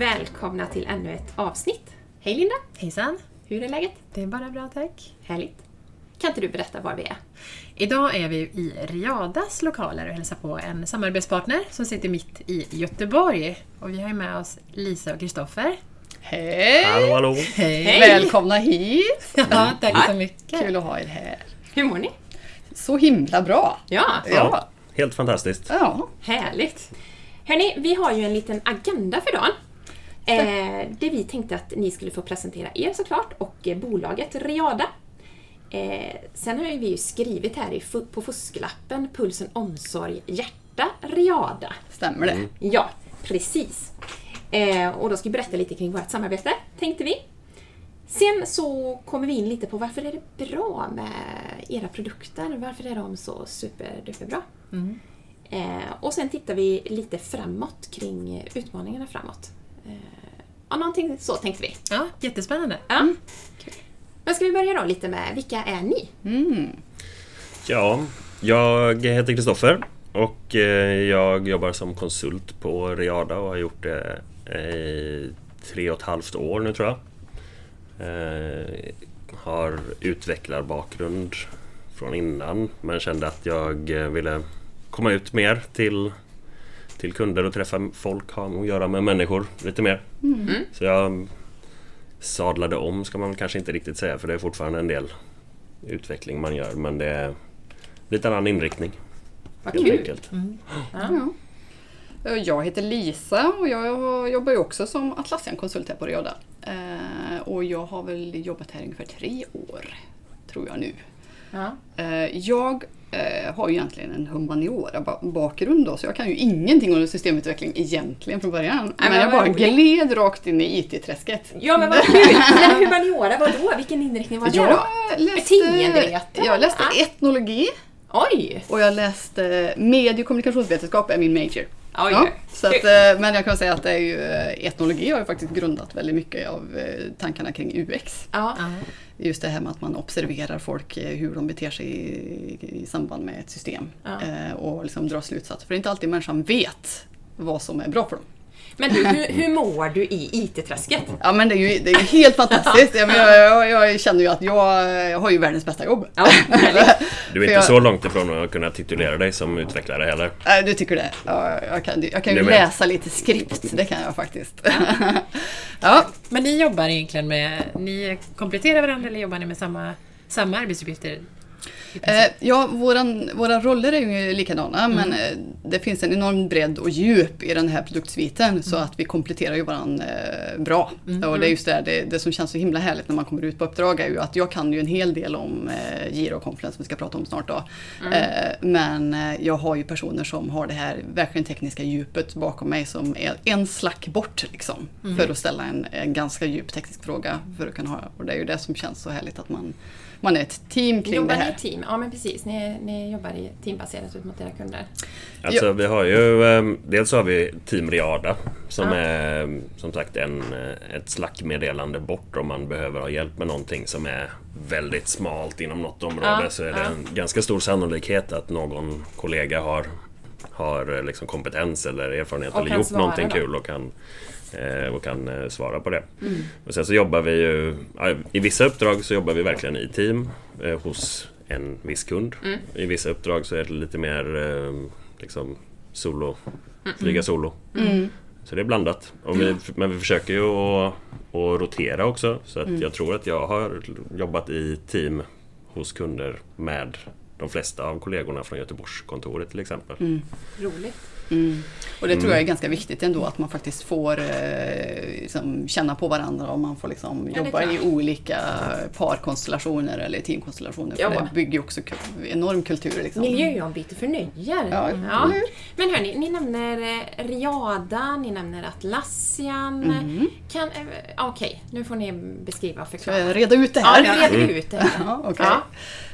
Välkomna till ännu ett avsnitt. Hej Linda! Hejsan! Hur är läget? Det är bara bra tack. Härligt. Kan inte du berätta var vi är? Idag är vi i Riadas lokaler och hälsar på en samarbetspartner som sitter mitt i Göteborg. Och vi har med oss Lisa och Kristoffer. Hej! Hallå, hallå! Hej! Välkomna hit! Ja, tack så mycket. Kul att ha er här. Hur mår ni? Så himla bra! Ja, Ja. Helt fantastiskt. ja. härligt. Hörni, vi har ju en liten agenda för dagen. Eh, där vi tänkte att ni skulle få presentera er såklart och eh, bolaget Riada. Eh, sen har vi ju skrivit här i, på fusklappen Pulsen Omsorg Hjärta Riada. Stämmer det? Ja, precis. Eh, och då ska vi berätta lite kring vårt samarbete, tänkte vi. Sen så kommer vi in lite på varför är det bra med era produkter? Varför är de så superduperbra? Eh, och sen tittar vi lite framåt kring utmaningarna framåt. Eh, ja, någonting så tänkte vi. Ja, jättespännande. Ja. Men ska vi börja då lite med, vilka är ni? Ja, jag heter Kristoffer och eh, jag jobbar som konsult på Riada och har gjort det i tre och ett halvt år nu tror jag. Eh, Har utvecklarbakgrund från innan men kände att jag eh, ville komma ut mer till, till kunder och träffa folk, ha att göra med människor lite mer. Så jag sadlade om ska man kanske inte riktigt säga för det är fortfarande en del utveckling man gör men det är lite annan inriktning. Vad Helt kul! enkelt. Ja. Jag heter Lisa och jag jobbar ju också som Atlassian-konsult här på Riada. Eh, och jag har väl jobbat här ungefär tre år, tror jag nu. Ja. Eh, Jag eh, har ju egentligen en humaniora-bakgrund då, så jag kan ju ingenting om systemutveckling egentligen från början. Nej, Men men jag bara gled rakt in i IT-träsket. ja, men vad kul! Men humaniora, vadå? Vilken inriktning var det då? Jag läste, Beteendevetare? jag läste Ja. etnologi Oj! och jag läste medie och kommunikationsvetenskap är min major. Oj, Ja, så att, eh, men jag kan säga att det är ju, eh, etnologi har ju faktiskt grundat väldigt mycket av eh, tankarna kring UX. Ja. Just det här med att man observerar folk, hur de beter sig i, i samband med ett system. Ja. Och liksom drar slutsatser. För det är inte alltid människan vet vad som är bra för dem. Men du, hur, hur mår du i IT-träsket? Ja men det är ju, det är ju helt fantastiskt. Jag, jag, jag, jag känner ju att jag, jag har ju världens bästa jobb. Ja. Du är inte jag- så långt ifrån att kunna titulera dig som utvecklare heller. Du tycker det? Ja, jag kan, jag kan ju Du med. läsa lite skript, det kan jag faktiskt. ja, Men ni jobbar egentligen med, ni kompletterar varandra eller jobbar ni med samma, samma arbetsuppgifter? Eh, ja, våran, våra roller är ju likadana men eh, det finns en enorm bredd och djup i den här produktsviten så att vi kompletterar ju varandra eh, bra. Och det är just det, det, det som känns så himla härligt när man kommer ut på uppdrag är ju att jag kan ju en hel del om eh, Giro och Confluence som vi ska prata om snart då. Eh, men eh, jag har ju personer som har det här verkligen tekniska djupet bakom mig som är en slack bort liksom. För att ställa en, en ganska djup teknisk fråga. För att kunna ha, och det är ju det som känns så härligt att man, man är ett team kring Jobbar det ni här. i team? Ja, men precis. Ni, ni jobbar i teambaserat ut mot era kunder. Alltså vi har ju eh, Dels har vi Team Riada som Ja. är som sagt en, ett slackmeddelande bort om man behöver ha hjälp med någonting som är väldigt smalt inom något område Ja, så är det ja. en ganska stor sannolikhet att någon kollega har, har eh, liksom kompetens eller erfarenhet Och eller gjort svara någonting då. kul och kan, och kan eh, svara på det. Mm. Och sen så jobbar vi ju I vissa uppdrag så jobbar vi verkligen i team eh, hos en viss kund. Mm. I vissa uppdrag så är det lite mer eh, liksom solo, flyga solo. Mm. Så det är blandat. Vi, men vi försöker ju att, att rotera också. Så att Mm. jag tror att jag har jobbat i team hos kunder med de flesta av kollegorna från Göteborgskontoret till exempel. Roligt. Mm. Och det tror jag är ganska viktigt ändå att man faktiskt får eh, liksom, känna på varandra och man får liksom Ja, jobba i klart. olika parkonstellationer eller teamkonstellationer. För Ja. det bygger ju också enorm kultur. Liksom. Miljöombyte förnöjer. Ja, Ja. Men hörni, ni nämner eh, Riada, ni nämner Atlassian. Mm. Kan, eh, Okej, nu får ni beskriva och Ska förklara. jag reda ut det Ja, här? nu reder vi ut det. Ja, okej.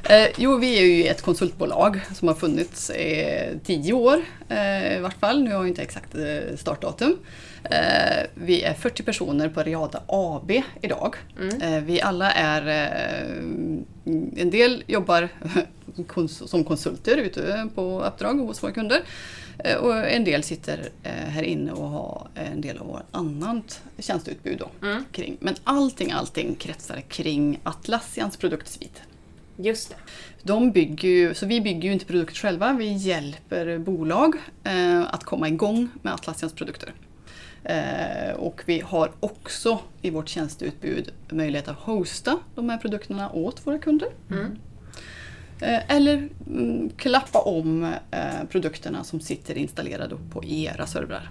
Ja. Eh, jo, vi är ju ett konsultbolag som har funnits i tio år eh, i vart fall. Nu har jag inte exakt eh, startdatum. Eh, vi är 40 personer på Riada AB idag. Mm. Vi alla är... En del jobbar som konsulter ute på uppdrag hos våra kunder. Och en del sitter här inne och har en del av vårt annat tjänsteutbud då, Mm. kring. Men allting, allting kretsar kring Atlassians produktsvit. Just det. De bygger ju, så vi bygger ju inte produkter själva, vi hjälper bolag eh, att komma igång med Atlassians produkter. Eh, och vi har också i vårt tjänsteutbud möjlighet att hosta de här produkterna åt våra kunder. Mm. Eh, eller mm, klappa om eh, produkterna som sitter installerade på era servrar.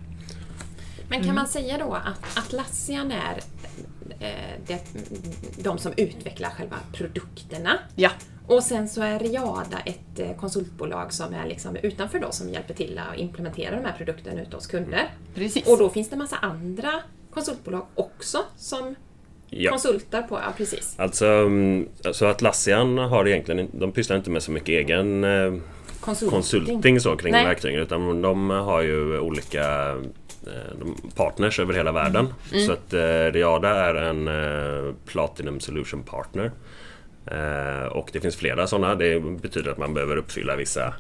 Men kan man säga då att Atlassian är eh, det, de som utvecklar själva produkterna Ja, och sen så är Riada ett eh, konsultbolag som är liksom utanför då som hjälper till att implementera de här produkterna ute hos kunder. precis. Och då finns det massa andra konsultbolag också som Ja. konsultar på, ja precis. Alltså, mm, alltså Atlassian har egentligen, de pysslar inte med så mycket egen eh, Konsulting. konsulting så kring Nej. verktygen utan de har ju olika eh, partners över hela världen. Mm. Så att Riada är en Platinum Solution Partner. Eh, och det finns flera sådana. Det betyder att man behöver uppfylla vissa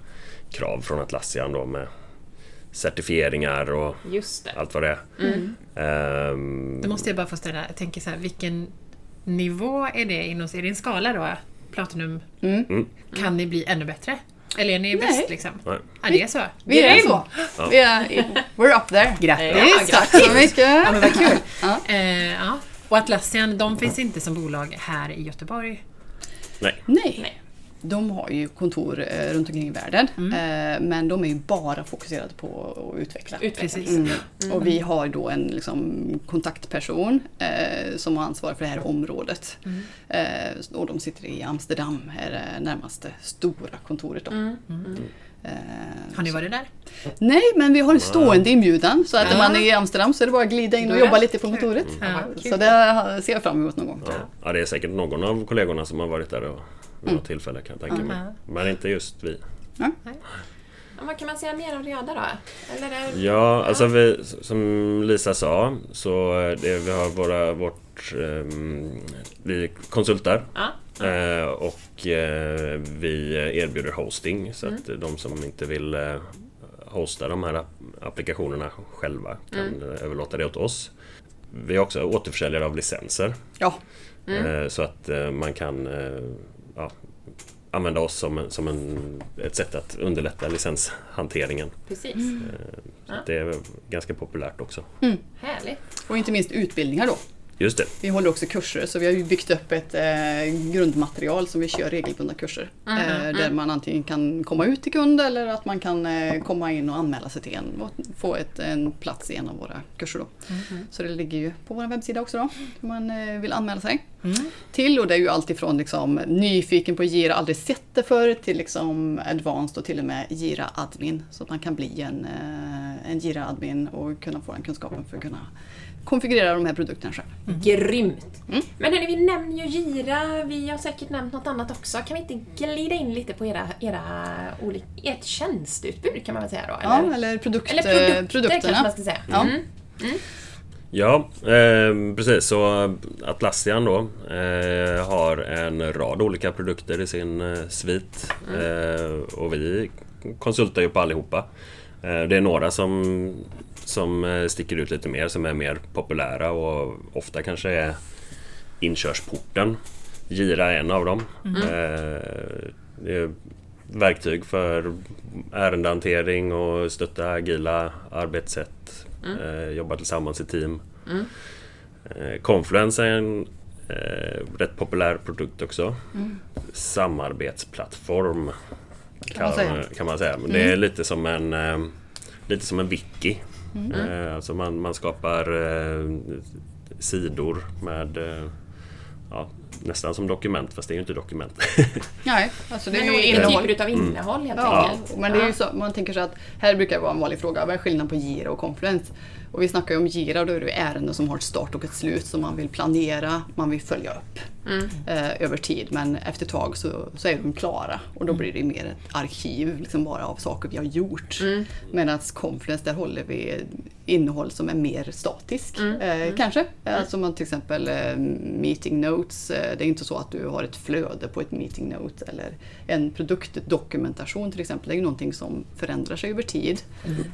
krav från Atlassian då med certifieringar och Just det. allt vad det är. Mm. Ehm, Då måste jag bara få ställa, jag tänker så här, vilken nivå är det inom, är det en skala då? Platinum, Mm. Mm. kan ni bli ännu bättre? Eller är ni Nej. bäst liksom? Nej. Ja, det är så. Vi är så. Vi är, we're up there. Grattis! Tack så mycket! Ja, men vad kul! Ja. Eh, ja. Och Atlassian, de finns inte som bolag här i Göteborg. Nej. Nej. Nej. De har ju kontor eh, runt omkring i världen. Mm. Eh, men de är ju bara fokuserade på att utveckla. Utveckla. Precis. Mm. Och vi har då en liksom, kontaktperson eh, som har ansvar för det här området. Mm. Eh, och de sitter i Amsterdam, är det närmaste stora kontoret. Då. Mm. Eh, Har ni varit där? Nej, men vi har en stående inbjudan. Så att Ja. när man är i Amsterdam så är det bara att glida in och det jobba lite på kontoret. Ja. Så det ser jag fram emot någon gång. Ja. ja, det är säkert någon av kollegorna som har varit där och vid Mm. något tillfälle kan jag tänka mig. Men inte just vi. Ja, vad kan man säga mer om Riada då? Eller är, Ja, alltså vi, som Lisa sa så eh, det, vi har våra, vårt... ehm, vi konsultar ja. Eh, och eh, vi erbjuder hosting så att de som inte vill eh, hosta de här app- applikationerna själva kan eh, överlåta det åt oss. Vi är också återförsäljare av licenser Ja, eh, så att eh, man kan eh, ja, använda oss som, en, som en, ett sätt att underlätta licenshanteringen. Precis. Så att det är ganska populärt också. Härligt. och inte minst utbildningar då. Just det. Vi håller också kurser så vi har ju byggt upp ett eh, grundmaterial som vi kör regelbundna kurser. eh, där man antingen kan komma ut till kund eller att man kan eh, komma in och anmäla sig till en och få ett, en plats i en av våra kurser. Då. Så det ligger ju på vår webbsida också då, om man eh, vill anmäla sig. Till och det är ju alltifrån liksom, nyfiken på Gira, aldrig sett det förut, till liksom advanced och till och med Gira admin. Så att man kan bli en, eh, en Gira admin och kunna få den kunskapen för att kunna konfigurera de här produkterna själv. Grymt! Mm. Men hörni, vi nämner ju Gira, vi har säkert nämnt något annat också. Kan vi inte glida in lite på era, era olika, ert tjänsteutbud kan man väl säga då? Ja, Eller, eller, produkt, eller eh, produkter kanske produkterna. man ska säga. Ja. Mm. Ja, eh, precis. Så Atlassian då eh, har en rad olika produkter i sin eh, svit. Eh, och vi konsultar ju på allihopa. Eh, det är några som, som eh, sticker ut lite mer, som är mer populära och ofta kanske är inkörsporten. Gira är en av dem. Eh, det är verktyg för ärendehantering och stötta agila arbetssätt. Eh, jobba tillsammans i team. Eh, Confluence är en eh, rätt populär produkt också. Samarbetsplattform kan, man säga. kan man säga. Men det är lite som en eh, Lite som en wiki. Eh, alltså man, man skapar eh, sidor med eh, ja, nästan som dokument fast det är ju inte dokument. Nej, alltså det är ju innehåll. typer av innehåll helt Ja, enkelt. men det är ju så, man tänker sig att här brukar det vara en vanlig fråga, vad är skillnaden på Gira och Confluence? Och vi snackar ju om Gira, då är det ju ärenden som har ett start och ett slut som man vill planera, man vill följa upp eh, över tid. Men efter ett tag så, så är de klara och då blir det mer ett arkiv liksom bara av saker vi har gjort. Medan Confluence, där håller vi innehåll som är mer statisk. Eh, kanske. Alltså man till exempel eh, meeting notes. Eh, det är inte så att du har ett flöde på ett meeting note eller en produktdokumentation till exempel. Det är ju någonting som förändrar sig över tid.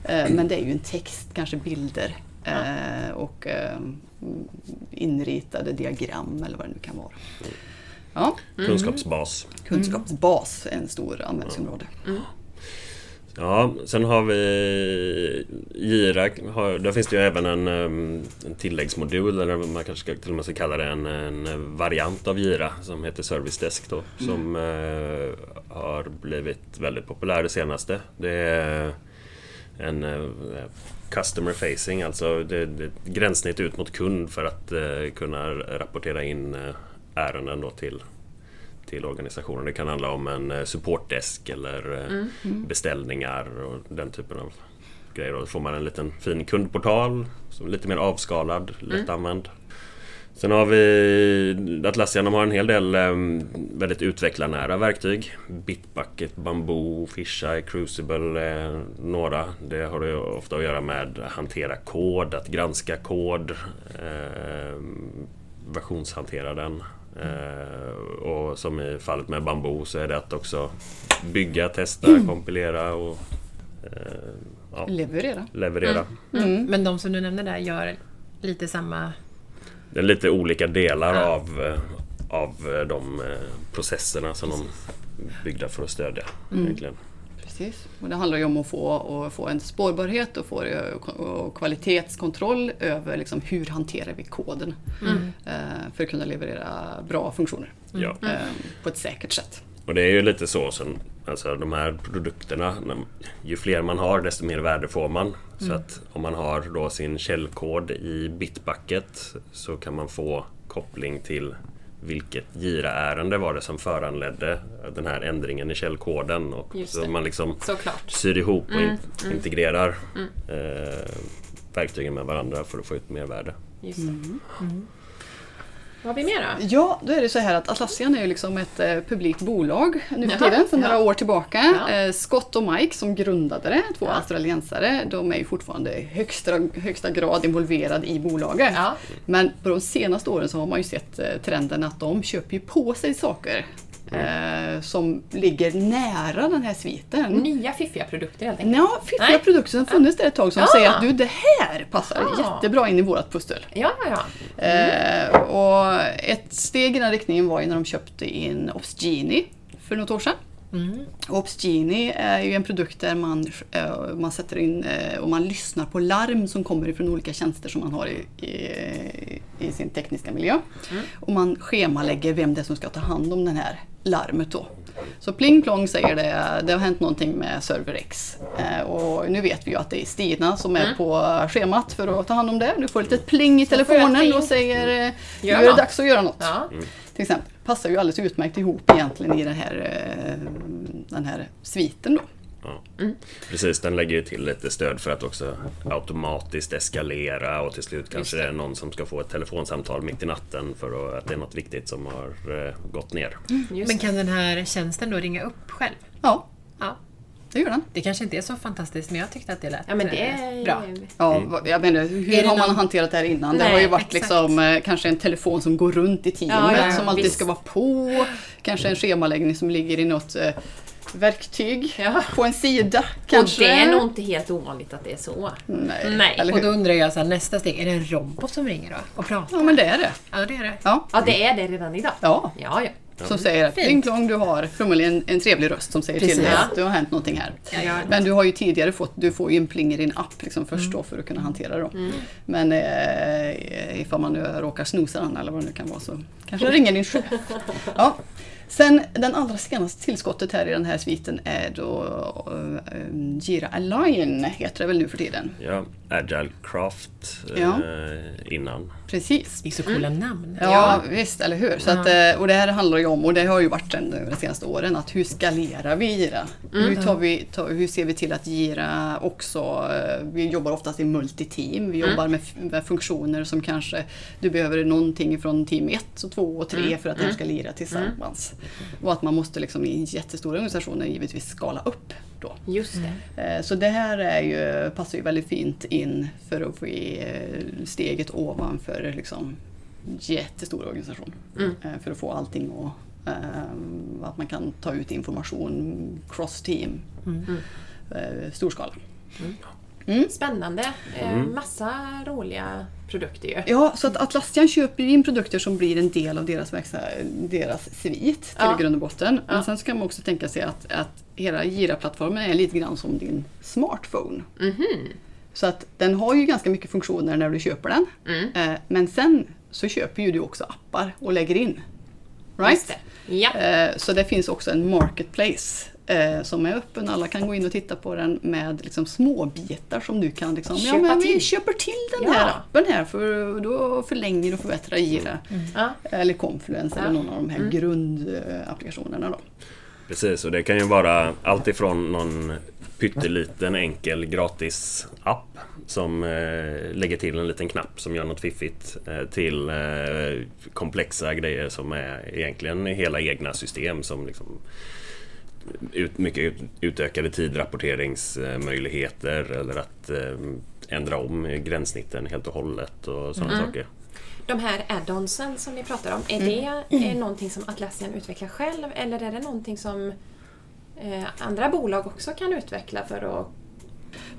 Eh, men det är ju en text, kanske bilder eh, och eh, inritade diagram eller vad det nu kan vara. Ja, Kunskapsbas. kunskapsbas är en stor användningsområde. Ja, sen har vi Gira. Har, där finns det ju även en, em, en tilläggsmodul, eller man kanske ska, till och med ska kalla det en, en variant av Gira som heter Service Desk då, som eh, har blivit väldigt populär det senaste. Det är en customer facing, alltså det, det gränssnitt ut mot kund för att eh, kunna rapportera in eh, ärenden då till till organisationen. Det kan handla om en eh, supportdesk eller eh, beställningar och den typen av grejer. Då får man en liten fin kundportal som är lite mer avskalad, lättanvänd. Sen har vi Atlassian, de har en hel del eh, väldigt utvecklarnära verktyg. Bitbucket, Bamboo, Fisheye, Crucible är några. Det har ju ofta att göra med att hantera kod, att granska kod, eh, versionshantera den. Eh, och som i fallet med Bamboo så är det att också bygga, testa, kompilera och eh, ja, Leverera. leverera. Mm. Men de som du nämner där gör lite samma... Det är lite olika delar Ja. av, eh, av eh, de eh, processerna som de är byggda för att stödja. Egentligen. Precis. Och det handlar ju om att få, att få en spårbarhet och få och kvalitetskontroll över liksom hur hanterar vi koden eh, för att kunna leverera bra funktioner eh, på ett säkert sätt. Och det är ju lite så som alltså de här produkterna, ju fler man har desto mer värde får man. Så att om man har då sin källkod i Bitbucket så kan man få koppling till vilket Gira-ärende var det som föranledde den här ändringen i källkoden. Och så man liksom Såklart. syr ihop och in, integrerar eh, verktygen med varandra för att få ut mer värde. Just det. Vad har vi mer då? Ja, då är det så här att Atlassian är ju liksom ett eh, publikt bolag nu för tiden, sedan några år tillbaka. Eh, Scott och Mike som grundade det, två australiensare, de är ju fortfarande i högsta, högsta grad involverade i bolaget. Men på de senaste åren så har man ju sett eh, trenden att de köper ju på sig saker eh, som ligger nära den här sviten. Nya fiffiga produkter helt enkelt. Ja, fiffiga Nej. produkter som funnits där ett tag som Ja. säger att du, det här passar Ja. jättebra in i vårat pussel. Ja, ja, ja. Eh, och ett steg i den riktningen var ju när de köpte in Opsgenie för något år sedan. Opsgenie är ju en produkt där man, eh, man sätter in eh, och man lyssnar på larm som kommer ifrån olika tjänster som man har i, i, i sin tekniska miljö. Och man schemalägger vem det är som ska ta hand om det här larmet då. Så pling plong säger det, det har hänt någonting med server X. Eh, och nu vet vi ju att det är Stina som är på schemat för att ta hand om det. Du får ett litet pling i telefonen och säger eh, nu är det dags att göra något. ja. Till exempel. Passar ju alldeles utmärkt ihop egentligen i den här, eh, den här sviten då. Ja. Precis, den lägger ju till lite stöd för att också automatiskt eskalera och till slut kanske det är någon som ska få ett telefonsamtal mitt i natten för att det är något viktigt som har eh, gått ner. Just Men kan den här tjänsten då ringa upp själv? Ja, Ja. det gör den. Det kanske inte är så fantastiskt men jag tyckte att det lät Ja, men det eh, är bra. Ja, Mm. jag menar, hur Är det har man någon- hanterat det här innan? det Nej, har ju varit exakt. liksom, eh, kanske en telefon som går runt i teamet Ja, ja, som alltid visst. ska vara på. Kanske en schemaläggning som ligger i något verktyg Ja. på en sida. Och Kanske. det är nog inte helt ovanligt att det är så. Nej, Nej. eller Och då undrar jag så här, nästa steg, är det en robot som ringer då? Och pratar? Ja, men det är det. Ja, det är det. Ja, Ja, det är det redan idag. ja. Ja, ja. som säger att Fint. du har förmodligen en, trevlig röst som säger till Precis. dig Ja. att det har hänt någonting här. Ja. Men du har ju tidigare fått, du får ju en pling i din app liksom först då för att kunna hantera det. Då. Men eh, ifall man nu råkar snosa den eller vad det nu kan vara så kanske det ringer din chef. Ja. Sen den allra senaste tillskottet här i den här sviten är då eh, Jira Align heter det väl nu för tiden. Ja, Agile Craft eh, Ja. innan. Precis. Det är så coola namn. Ja, visst, eller hur? Så att, eh, och det här handlar ju om, och det har ju varit över de senaste åren, att hur skalerar vi Gira? Hur, tar vi, tar, hur ser vi till att Gira också, eh, vi jobbar oftast i multiteam, vi jobbar med, med funktioner som kanske, du behöver någonting från team 1, och 2 och 3 för att det här ska lira tillsammans. Och att man måste liksom i jättestora organisationer givetvis skala upp då. Just det. Eh, Så det här är ju, passar ju väldigt fint in för att få i eh, steget ovanför liksom jättestor organisation. Mm. Eh, För att få allting och eh, att man kan ta ut information cross team, Mm. eh, storskala. Spännande. Eh, Massa roliga produkter ju. Ja, så att Atlassian köper in produkter som blir en del av deras, deras svit till Ja. grund och botten. Men Ja. sen ska man också tänka sig att, att hela Gira-plattformen är lite grann som din smartphone. Mhm. Så att den har ju ganska mycket funktioner när du köper den. Mm. Eh, Men sen så köper ju du också appar och lägger in. Right? det. Ja. Eh, Så det finns också en marketplace eh, som är öppen. Alla kan gå in och titta på den med liksom små bitar som du kan liksom, ja, Köpa men vi till. köper till den Ja. här appen här för då förlänger och förbättrar Gira. Ja. Eller Confluence Ja. eller någon av de här grundapplikationerna då. Precis, och det kan ju vara allt ifrån någon pytteliten enkel gratis app som eh, lägger till en liten knapp som gör något fiffigt eh, till eh, komplexa grejer som är egentligen hela egna system som liksom ut, mycket ut, utökade tidrapporteringsmöjligheter eller att eh, ändra om gränssnitten helt och hållet och sådana saker. De här add-onsen som ni pratar om, är det är någonting som Atlassian utvecklar själv eller är det någonting som eh, andra bolag också kan utveckla för att...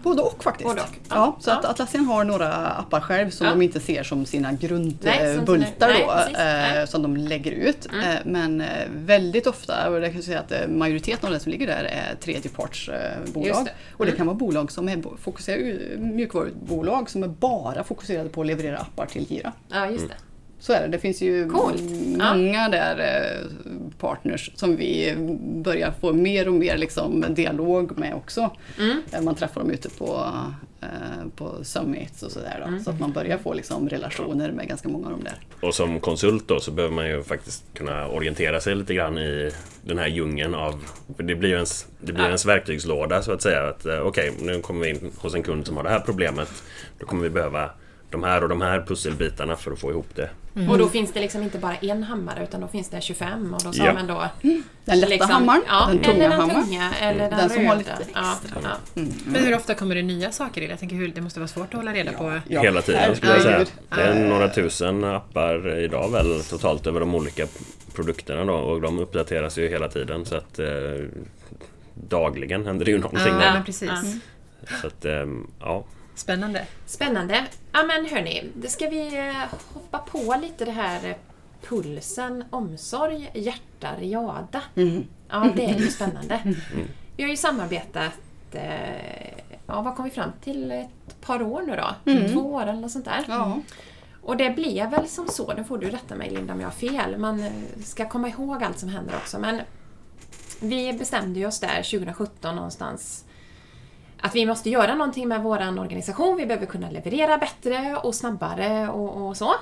Både och faktiskt. Både och. Ja, Ja. så att Ja. Atlassian har några appar själv som Ja. de inte ser som sina grundbultar då, nej, precis. eh, Nej. Mm. som de lägger ut. Eh, Men eh, väldigt ofta, och jag kan säga att eh, majoriteten av det som ligger där är tredjepartsbolag. Just det. Och det Mm. kan vara bolag som är fokuserade, mjukvarubolag som är bara fokuserade på att leverera appar till Gira. Ja, just det. Så är det. Det finns ju Coolt. många där eh, partners som vi börjar få mer och mer liksom dialog med också. Mm. Eh, Man träffar dem ute på, eh, på summits och sådär. då. Mm. Så att man börjar få liksom relationer med ganska många av dem där. Och som konsult då så behöver man ju faktiskt kunna orientera sig lite grann i den här djungeln av... För det blir ju ens, det blir Ja. ens verktygslåda så att säga. att Okej, nu kommer vi in hos en kund som har det här problemet. Då kommer vi behöva de här och de här pusselbitarna för att få ihop det. Och då finns det liksom inte bara en hammare utan då finns det 25 och då sa Ja. man då... Den lätta liksom- hammaren, ja, den tunga eller den hammaren. tunga eller den, Den som har lite Ja, extra. ja. Men hur ofta kommer det nya saker in? Jag tänker hur det måste vara svårt att hålla reda på. Ja, Hela tiden skulle jag säga. Det är några tusen appar idag väl totalt över de olika produkterna då och de uppdateras ju hela tiden så att eh, dagligen händer det ju någonting Ja, precis. Ja. Så att, eh, ja. Spännande. Spännande. Ja men hörni, det ska vi eh, hoppa på lite det här eh, pulsen, omsorg, hjärta, riada. Mm. Ja, det är ju spännande. Vi har ju samarbetat, eh, ja vad kom vi fram till, ett par år nu då? Två år eller något sånt där. Ja. Och det blev väl som så, nu får du rätta mig Linda om jag har fel, man ska komma ihåg allt som händer också. Men vi bestämde oss där 2017 någonstans att vi måste göra någonting med vår organisation. Vi behöver kunna leverera bättre och snabbare och, och så.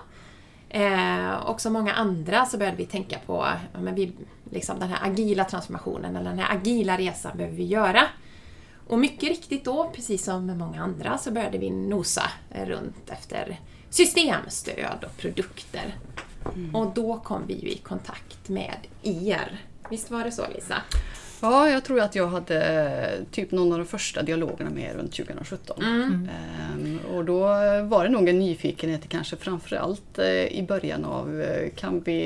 Eh, och som många andra så började vi tänka på men vi, liksom den här agila transformationen eller den här agila resan behöver vi göra. Och mycket riktigt då, precis som med många andra, så började vi nosa runt efter systemstöd och produkter. Och då kom vi i kontakt med er. Visst var det så Lisa? Ja, jag tror att jag hade typ någon av de första dialogerna med er runt 2017. Mm. Ehm, och då var det nog en nyfikenhet kanske framförallt eh, i början av eh, kan vi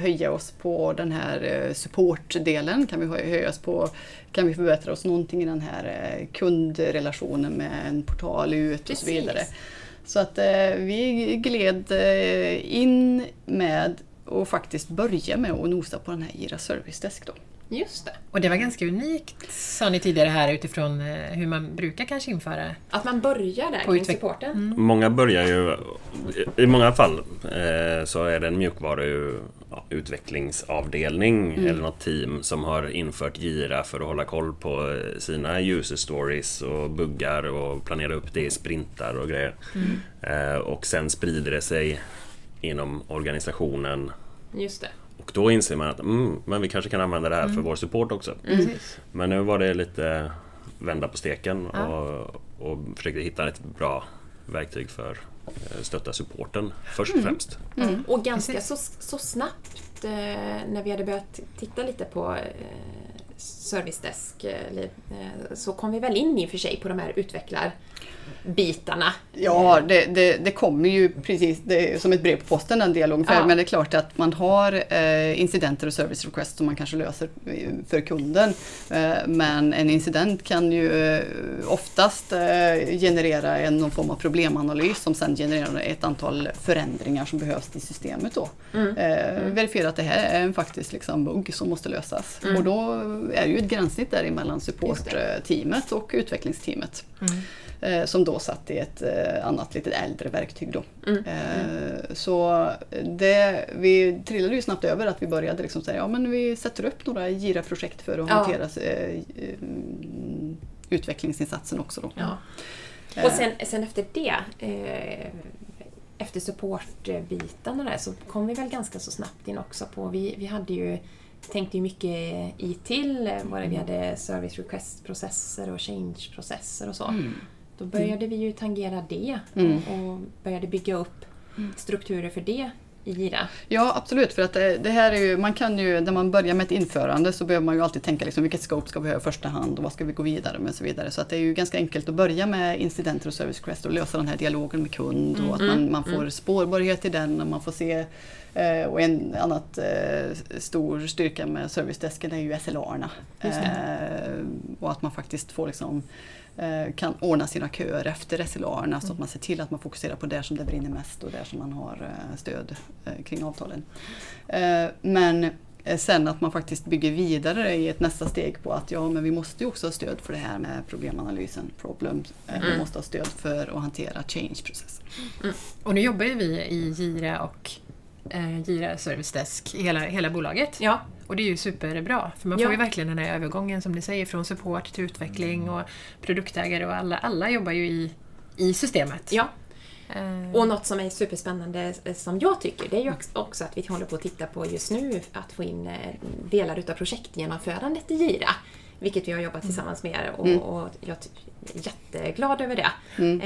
höja oss på den här eh, supportdelen? Kan vi hö- höja oss på, kan vi förbättra oss någonting i den här eh, kundrelationen med en portal ut och så Precis. vidare. Så att eh, vi gled eh, in med och faktiskt börja med att nosa på den här Ira Service Desk då. Just det. Och det var ganska unikt, sa ni tidigare här, utifrån eh, hur man brukar kanske införa. Att man börjar där På kring utveck- supporten. Många börjar ju... I många fall eh, så är det en mjukvaru ja, utvecklingsavdelning eller något team som har infört Gira för att hålla koll på eh, sina user stories och buggar och planera upp det i sprintar och grejer. Eh, och sen sprider det sig inom organisationen Just det. och då inser man att mm, men vi kanske kan använda det här för vår support också. Precis. Men nu var det lite vända på steken Ja. och, och försökte hitta ett bra verktyg för eh, stötta supporten först och främst. Och ganska så, så snabbt eh, när vi hade börjat titta lite på eh, servicedesk eh, eh, så kom vi väl in i och för sig på de här utvecklarbitarna. Ja, det, det, det kommer ju precis som ett brev på posten den dialogen. För, Ja. Men det är klart att man har eh, incidenter och service requests som man kanske löser eh, för kunden. Eh, men en incident kan ju eh, oftast eh, generera en, någon form av problemanalys som sen genererar ett antal förändringar som behövs i systemet. Då. Eh, Verifiera att det här är en faktisk liksom, bugg som måste lösas. Och då är det ju ett gränssnitt däremellan supportteamet och utvecklingsteamet. Som då satt i ett eh, annat lite äldre verktyg. Då. Eh, så det, vi trillade ju snabbt över att vi började liksom säga ja men vi sätter upp några Gira-projekt för att Ja. hantera eh, mm, utvecklingsinsatsen också. Då. Ja. Och sen, sen efter det, eh, efter supportbitarna där, så kom vi väl ganska så snabbt in också på, vi, vi hade ju tänkte ju mycket i till, både vi hade service request-processer och change-processer och så. Då började vi ju tangera det Mm. och, började bygga upp strukturer för det i Gira. Ja absolut, för att det, det här är ju, man kan ju, när man börjar med ett införande så behöver man ju alltid tänka liksom, vilket scope ska vi ha i första hand och vad ska vi gå vidare med och så vidare. Så att det är ju ganska enkelt att börja med incidenter och service request och lösa den här dialogen med kund och att man, man får spårbarhet i den och man får se eh, och en annat eh, stor styrka med servicedesken är ju SLA-erna. Eh, och att man faktiskt får liksom eh, kan ordna sina köer efter SLA-erna så att man ser till att man fokuserar på där som det brinner mest och där som man har eh, stöd eh, kring avtalen. Eh, Men eh, sen att man faktiskt bygger vidare i ett nästa steg på att ja, men vi måste ju också ha stöd för det här med problemanalysen, problem. Eh, Vi måste ha stöd för att hantera change-processen. Och nu jobbar ju vi i Gira och eh, Gira Service Desk, hela, hela bolaget. Ja, Och det är ju superbra, för man Ja. får ju verkligen den här övergången som ni säger från support till utveckling och produktägare och alla, alla jobbar ju i, i systemet. ja. Eh, Och något som är superspännande eh, som jag tycker, det är ju ox- också att vi håller på att titta på just nu att få in eh, delar utav projektgenomförandet i Gira. Vilket vi har jobbat tillsammans med er och, och jag är jätteglad över det.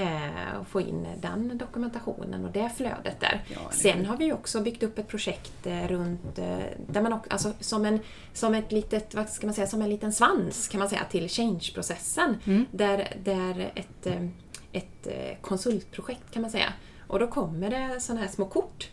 Eh, och få in den dokumentationen och det flödet där. Ja, det Sen har vi också byggt upp ett projekt eh, runt, eh, där man också, alltså som en, som ett litet, vad ska man säga, som en liten svans kan man säga till change-processen. Där, där ett, eh, ett konsultprojekt kan man säga. Och då kommer det sådana här små kort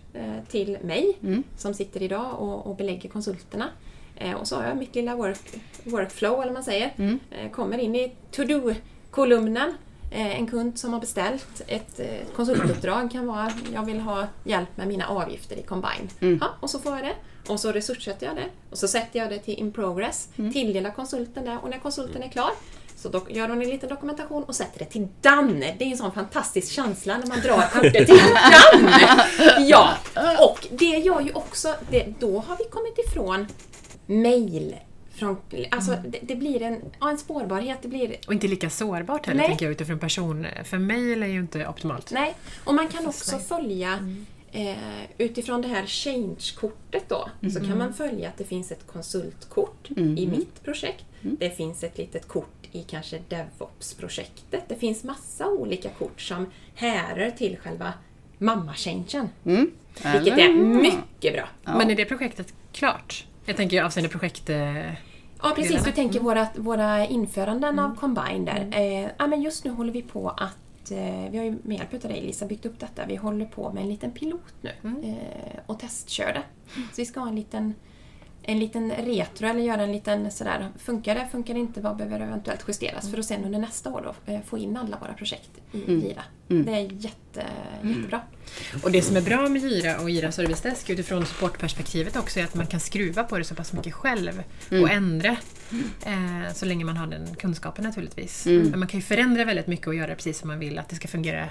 till mig som sitter idag och, och belägger konsulterna. Eh, och så har jag mitt lilla work, workflow, eller vad man säger. Eh, kommer in i to-do-kolumnen. Eh, en kund som har beställt ett konsultuppdrag kan vara jag vill ha hjälp med mina avgifter i Combine. Ja, och så får jag det. Och så resurssätter jag det. Och så sätter jag det till in progress. Tilldelar konsulten det och när konsulten är klar så gör hon en liten dokumentation och sätter det till DAN. Det är en sån fantastisk känsla när man drar kortet till DAN! Ja, och det gör ju också, det, då har vi kommit ifrån mail. Från, alltså det, det blir en, ja, en spårbarhet, det blir och inte lika sårbart heller Nej. tänker jag utifrån person. För mail är ju inte optimalt. Nej, och man kan också följa eh, utifrån det här change-kortet då, så kan man följa att det finns ett konsultkort i mitt projekt. Det finns ett litet kort i kanske DevOps-projektet. Det finns massa olika kort som härrör till själva mamma-changen. Mm. Vilket är mycket bra. Men är det projektet klart? Jag tänker avseende projekt... eh, Ja precis, delarna. du tänker våra, våra införanden av Combine där. Eh, ja, men just nu håller vi på att, eh, vi har ju med hjälp av dig Lisa byggt upp detta, vi håller på med en liten pilot nu eh, och testkör det. Så vi ska ha en liten, en liten retro eller göra en liten sådär, funkar det, funkar det inte, vad behöver eventuellt justeras? För att sen under nästa år då eh, få in alla våra projekt i Gira. Det är jätte, jättebra. Och det som är bra med Gira och Gira Service Desk utifrån supportperspektivet också är att man kan skruva på det så pass mycket själv och ändra. Eh, så länge man har den kunskapen naturligtvis. Men man kan ju förändra väldigt mycket och göra precis som man vill att det ska fungera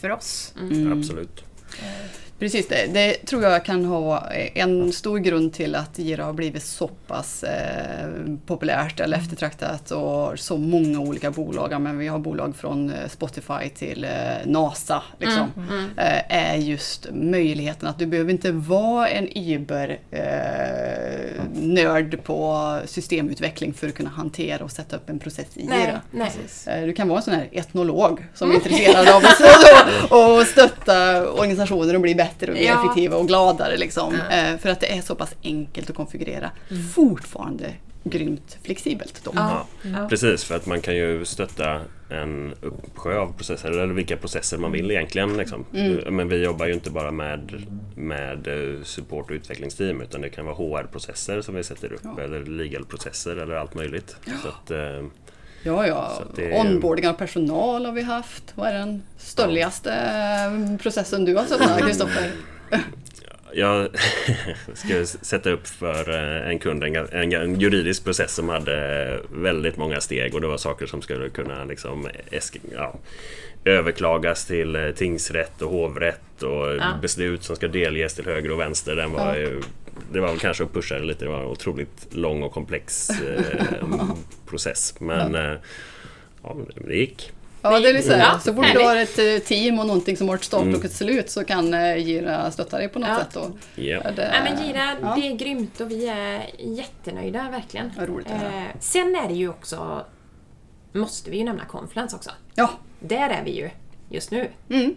för oss. Absolut. Precis, det, det tror jag kan ha en stor grund till att Gira har blivit så pass eh, populärt eller eftertraktat och så många olika bolag. Men vi har bolag från eh, Spotify till eh, NASA. Liksom, eh, är just möjligheten att du behöver inte vara en Uber-nörd på systemutveckling för att kunna hantera och sätta upp en process i Nej, Gira. nej. Eh, Du kan vara en sån här etnolog som är intresserad av att och stötta organisationer och bli bättre och mer Ja. effektiva och gladare. Liksom. Eh, För att det är så pass enkelt att konfigurera. Fortfarande grymt flexibelt. Då. Ja. Ja, Precis, för att man kan ju stötta en uppsjö av processer, eller vilka processer man vill egentligen. Liksom. Men vi jobbar ju inte bara med, med eh, support och utvecklingsteam utan det kan vara HR-processer som vi sätter upp Ja. eller legal-processer eller allt möjligt. Så att, eh, Ja, ja. Det Onboarding av personal har vi haft. Vad är den stölligaste eh, processen du har suttit Kristoffer? Jag ska sätta upp för eh, en kund en, en, en juridisk process som hade väldigt många steg och det var saker som skulle kunna liksom ja, överklagas till eh, tingsrätt och hovrätt och Ja. beslut som ska delges till höger och vänster. Den var Ja. ju, det var väl kanske att pusha det lite, det var en otroligt lång och komplex eh, process. Men eh, ja, det gick. Ja, det är så, här. Ja, så fort du har ett eh, team och någonting som har ett start Mm. och ett slut så kan eh, Gira stötta dig på något Ja. sätt. Då. Ja. Ja, det, Nej, men Gira, ja. det är grymt och vi är jättenöjda verkligen. Vad roligt. Eh, sen är det ju också, måste vi ju nämna Confluence också. Ja, Där är vi ju just nu. mm.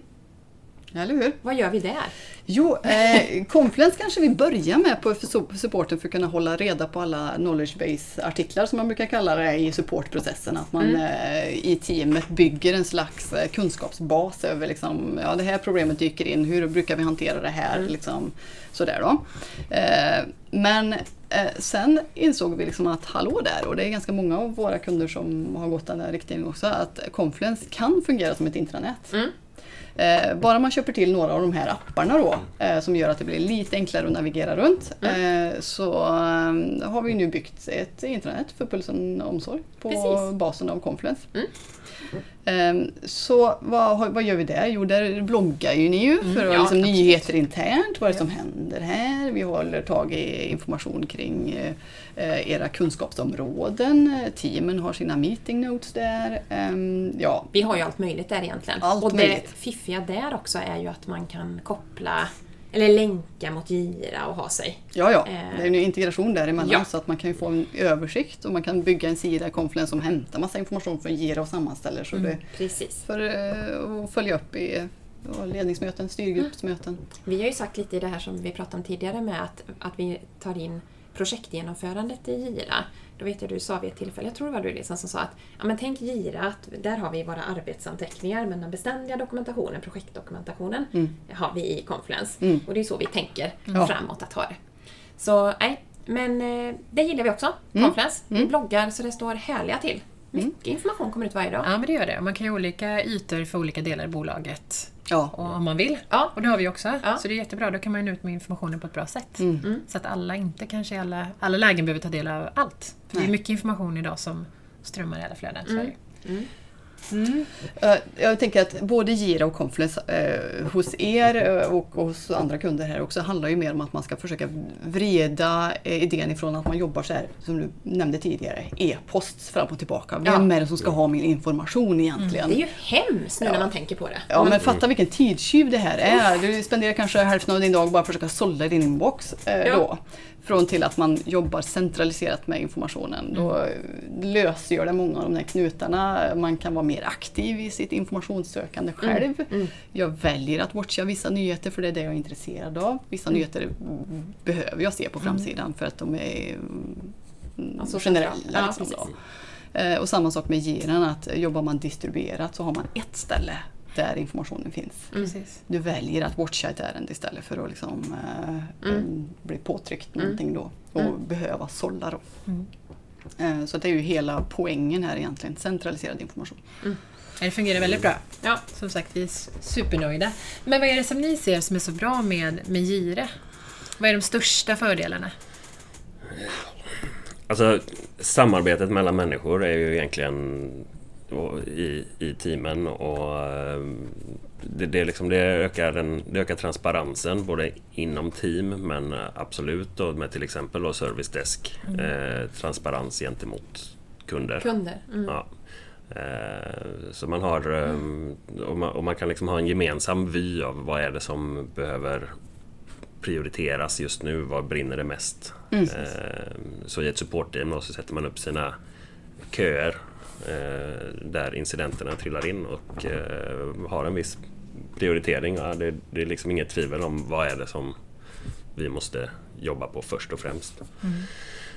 Eller hur? Vad gör vi där? Jo, eh, Confluence kanske vi börjar med på supporten för att kunna hålla reda på alla knowledge base-artiklar som man brukar kalla det i supportprocessen. Att man eh, i teamet bygger en slags eh, kunskapsbas över liksom, ja, det här problemet dyker in, hur brukar vi hantera det här? Liksom, sådär då. Eh, men eh, sen insåg vi liksom att hallå där, och det är ganska många av våra kunder som har gått den där riktningen också, att Confluence kan fungera som ett intranät. Mm. Eh, bara man köper till några av de här apparna då, eh, som gör att det blir lite enklare att navigera runt, eh, så eh, har vi nu byggt ett intranät för Pulsen Omsorg på Precis. basen av Confluence. Mm. Eh, så vad, vad gör vi där? Jo, där bloggar ju ni ju för att ja, liksom, nyheter internt, vad är det som händer här? Vi håller tag i information kring eh, era kunskapsområden. Teamen har sina meeting notes där. Ehm, ja, Vi har ju allt möjligt där egentligen. Allt och det möjligt. fiffiga där också är ju att man kan koppla eller länka mot Gira och ha sig. Ja, ja. Eh, Det är en integration däremellan ja. så att man kan ju få en översikt och man kan bygga en sida i Confluence som hämtar massa information från Gira och sammanställer så det Precis. för eh, att följa upp i ledningsmöten, styrgruppsmöten. Vi har ju sagt lite i det här som vi pratade om tidigare med att, att vi tar in projektgenomförandet i Gira. Då vet jag du sa vid ett tillfälle, jag tror det var du liksom som sa att ja, men tänk Gira, att där har vi våra arbetsanteckningar men den beständiga dokumentationen, projektdokumentationen, Mm. har vi i Confluence. Mm. Och det är så vi tänker Ja. framåt att ha det. Så nej, men eh, det gillar vi också, Mm. Confluence. Vi Mm. bloggar så det står härliga till. Mycket information kommer ut varje dag. Ja, men det gör det. Man kan ju olika ytor för olika delar i bolaget Ja. och om man vill. Ja. Och det har vi också. Ja. Så det är jättebra. Då kan man ju nå ut med informationen på ett bra sätt. Mm. Så att alla inte kanske alla, alla lägen behöver ta del av allt. För det är mycket information idag som strömmar i alla flöden. Så är det ju. Mm. Eh, Jag tänker att både Gira och Confluence eh, hos er eh, och hos andra kunder här också handlar ju mer om att man ska försöka vrida eh, idén ifrån att man jobbar så här, som du nämnde tidigare, e-post fram och tillbaka. Vem är det som ska ha min information egentligen? Det är ju hemskt nu Ja. när man tänker på det. Ja men fatta vilken tidstjuv det här är. Du spenderar kanske hälften av din dag bara att försöka sålla din inbox. Eh, Ja. då. Från till att man jobbar centraliserat med informationen. Då lösgör det många av de här knutarna. Man kan vara mer aktiv i sitt informationssökande själv. Mm. Jag väljer att watcha vissa nyheter för det är det jag är intresserad av. Vissa Mm. nyheter mm, behöver jag se på framsidan för att de är mm, Alltså generella. Ja, liksom. Eh, Och samma sak med giran, att jobbar man distribuerat så har man ett ställe där informationen finns. Precis. Du väljer att watcha ett ärende istället för att liksom, eh, eh, bli påtryckt någonting då och behöva sålla. Då. Mm. Eh, så det är ju hela poängen här egentligen, centraliserad information. Det fungerar väldigt bra. Ja. Som sagt, vi är supernöjda. Men vad är det som ni ser som är så bra med, med Gire? Vad är de största fördelarna? Alltså, samarbetet mellan människor är ju egentligen i, i teamen. Och, eh, det, det, liksom, det, ökar den, det ökar transparensen både inom team men absolut då med till exempel då service desk. Mm. Eh, transparens gentemot kunder. Kunder. Mm. Ja. Eh, Så man har eh, och man, och man kan liksom ha en gemensam vy av vad är det som behöver prioriteras just nu, vad brinner det mest? Mm. Eh, Så i ett supportteam så sätter man upp sina köer eh, där incidenterna trillar in och eh, har en viss prioritering. Ja, det, det är liksom inget tvivel om vad är det som vi måste jobba på först och främst.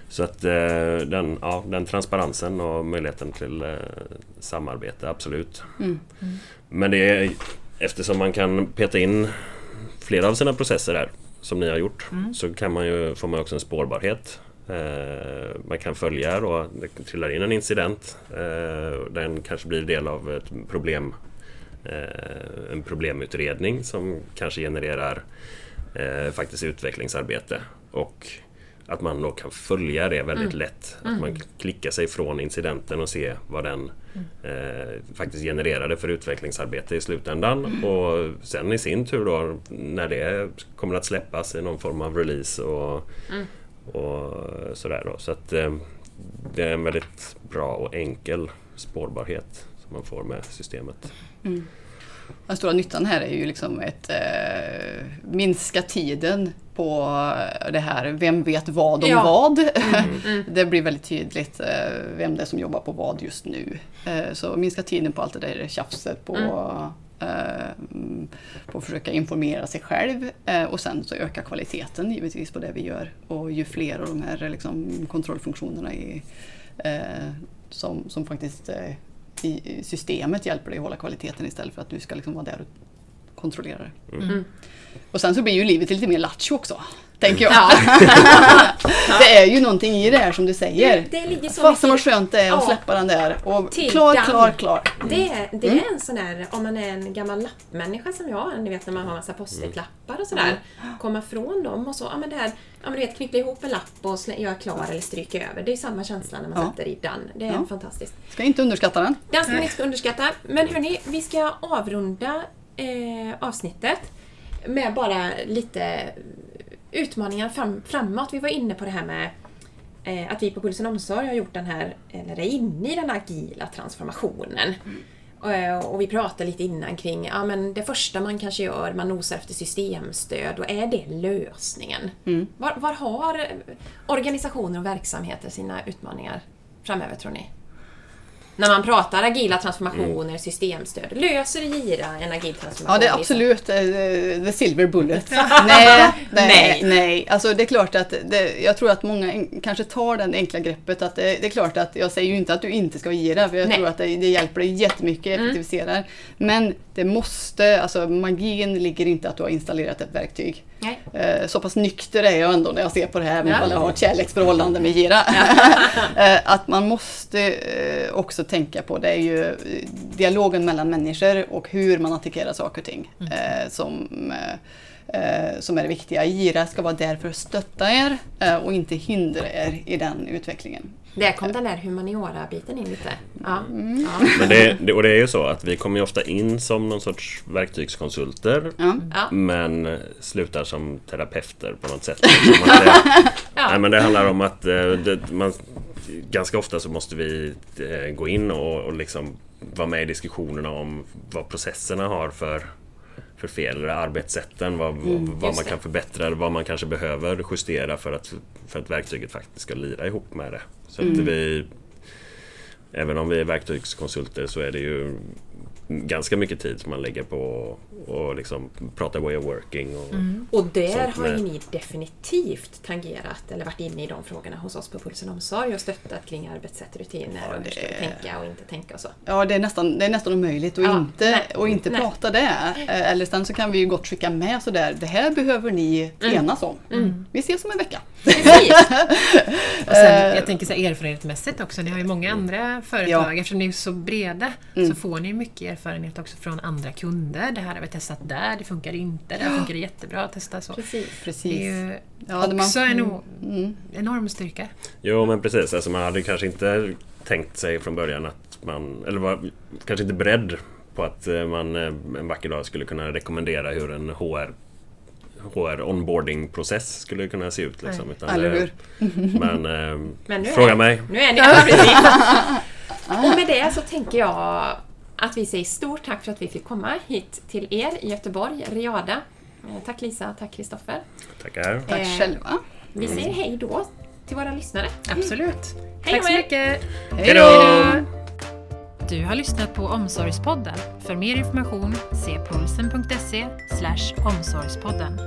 Så att eh, den, ja, den transparensen och möjligheten till eh, samarbete, absolut. Mm. Men det är eftersom man kan peta in flera av sina processer här som ni har gjort så kan man ju, får man också en spårbarhet. Eh, man kan följa då, det trillar in en incident. Eh, den kanske blir del av ett problem, eh, en problemutredning som kanske genererar faktiskt utvecklingsarbete. Och att man då kan följa det väldigt lätt. Att man klickar sig från incidenten och se vad den eh, faktiskt genererade för utvecklingsarbete i slutändan. Och sen i sin tur då när det kommer att släppas i någon form av release och, och sådär då. Så att eh, det är en väldigt bra och enkel spårbarhet som man får med systemet. Den stora nyttan här är ju liksom ett eh, minska tiden på det här, vem vet vad om Ja. vad? Mm. det blir väldigt tydligt eh, vem det är som jobbar på vad just nu. Eh, så minska tiden på allt det där tjafset på, mm, på att försöka informera sig själv eh, och sen så öka kvaliteten givetvis på det vi gör. Och ju fler av de här liksom, kontrollfunktionerna i, eh, som, som faktiskt eh, i systemet hjälper dig att hålla kvaliteten istället för att du ska liksom vara där och kontrollera det. Mm. Och sen så blir ju livet lite mer lattjo också. Tänker jag. Ja. det är ju någonting i det här som du säger. Det, det ligger så Fasen vad skönt det är att Ja. släppa den där. Och klar, den. klar, klar. Det, är- det Mm. är en sån där, om man är en gammal lappmänniska som jag, ni vet när man har massa post-it-lappar och sådär. Komma från dem och så, ja men det här, ja men du vet knyppla ihop en lapp och göra klar eller stryka över. Det är samma känsla när man Ja. sätter i den. Det är Ja. fantastiskt. Ska inte underskatta den. Den ska man inte underskatta. Men hörni, vi ska avrunda eh, avsnittet med bara lite utmaningar fram, framåt. Vi var inne på det här med eh, att vi på Pulsen Omsorg har gjort den här, eller är inne i den agila transformationen. Eh, Och vi pratade lite innan kring, ja men det första man kanske gör, man nosar efter systemstöd och är det lösningen? Var, var har organisationer och verksamheter sina utmaningar framöver tror ni? När man pratar agila transformationer, systemstöd. Löser Gira en agil transformation? Ja, det är absolut eh, the silver bullet. nej, nej, Nej. nej. Alltså det är klart att det, jag tror att många kanske tar den enkla greppet att det, det är klart att jag säger ju inte att du inte ska gira för jag Nej. tror att det, det hjälper dig jättemycket, effektiviserar. Men det måste, alltså magin ligger inte att du har installerat ett verktyg. Nej. Eh, Så pass nykter är jag ändå när jag ser på det här, även om jag har ett kärleksförhållande med Gira. Eh, att man måste eh, också tänka på, det är ju dialogen mellan människor och hur man attackerar saker och ting eh, som, som är det viktiga. Gira ska vara där för att stötta er eh, och inte hindra er i den utvecklingen. Där kom den där humaniora-biten in lite. Ja. Mm. Ja. Men det, det, och det är ju så att vi kommer ju ofta in som någon sorts verktygskonsulter Ja. Men slutar som terapeuter på något sätt. Det, Ja. nej, men det handlar om att eh, det, man, ganska ofta så måste vi eh, gå in och, och liksom vara med i diskussionerna om vad processerna har för, för fel, eller arbetssätten, vad, vad man kan förbättra, vad man kanske behöver justera för att, för att verktyget faktiskt ska lira ihop med det. Så att vi Även om vi är verktygskonsulter så är det ju ganska mycket tid som man lägger på att liksom prata way of working. Och, Och där har ju ni definitivt tangerat eller varit inne i de frågorna hos oss på Pulsen Omsorg och stöttat kring arbetssätt, rutiner Ja, och hur ska tänka och inte tänka och så. Ja, det är nästan, det är nästan omöjligt att Ja, inte, nej, och inte nej. prata det. Eh, Eller sen så kan vi ju gott skicka med sådär, det här behöver ni enas om. Vi ses om en vecka. Precis! Och sen, jag tänker så här, erfarenhetsmässigt också, ni har ju många andra företag. Ja. Eftersom ni är så breda så får ni mycket erfarenhet också från andra kunder. Det här har vi testat där, det funkar inte, där funkar det jättebra, testa så. Precis. Precis. Det är ju Ja, det också man- en o- Mm. enorm styrka. Jo men precis, alltså man hade kanske inte tänkt sig från början att man, eller var kanske inte beredd på att eh, man eh, en vacker dag skulle kunna rekommendera hur en HR HR onboarding-process skulle kunna se ut. Liksom. Utan, Eller eh, hur? Men, eh, Men nu är- fråga mig. Nu är ni. Och med det så tänker jag att vi säger stort tack för att vi fick komma hit till er i Göteborg, Riada. Eh, Tack Lisa, tack Kristoffer. Tackar. Tack Eh, själva. Vi säger hej då till våra lyssnare. Absolut. Hej Tack så mycket. Hej då! Du har lyssnat på Omsorgspodden. För mer information se pulsen.se omsorgspodden.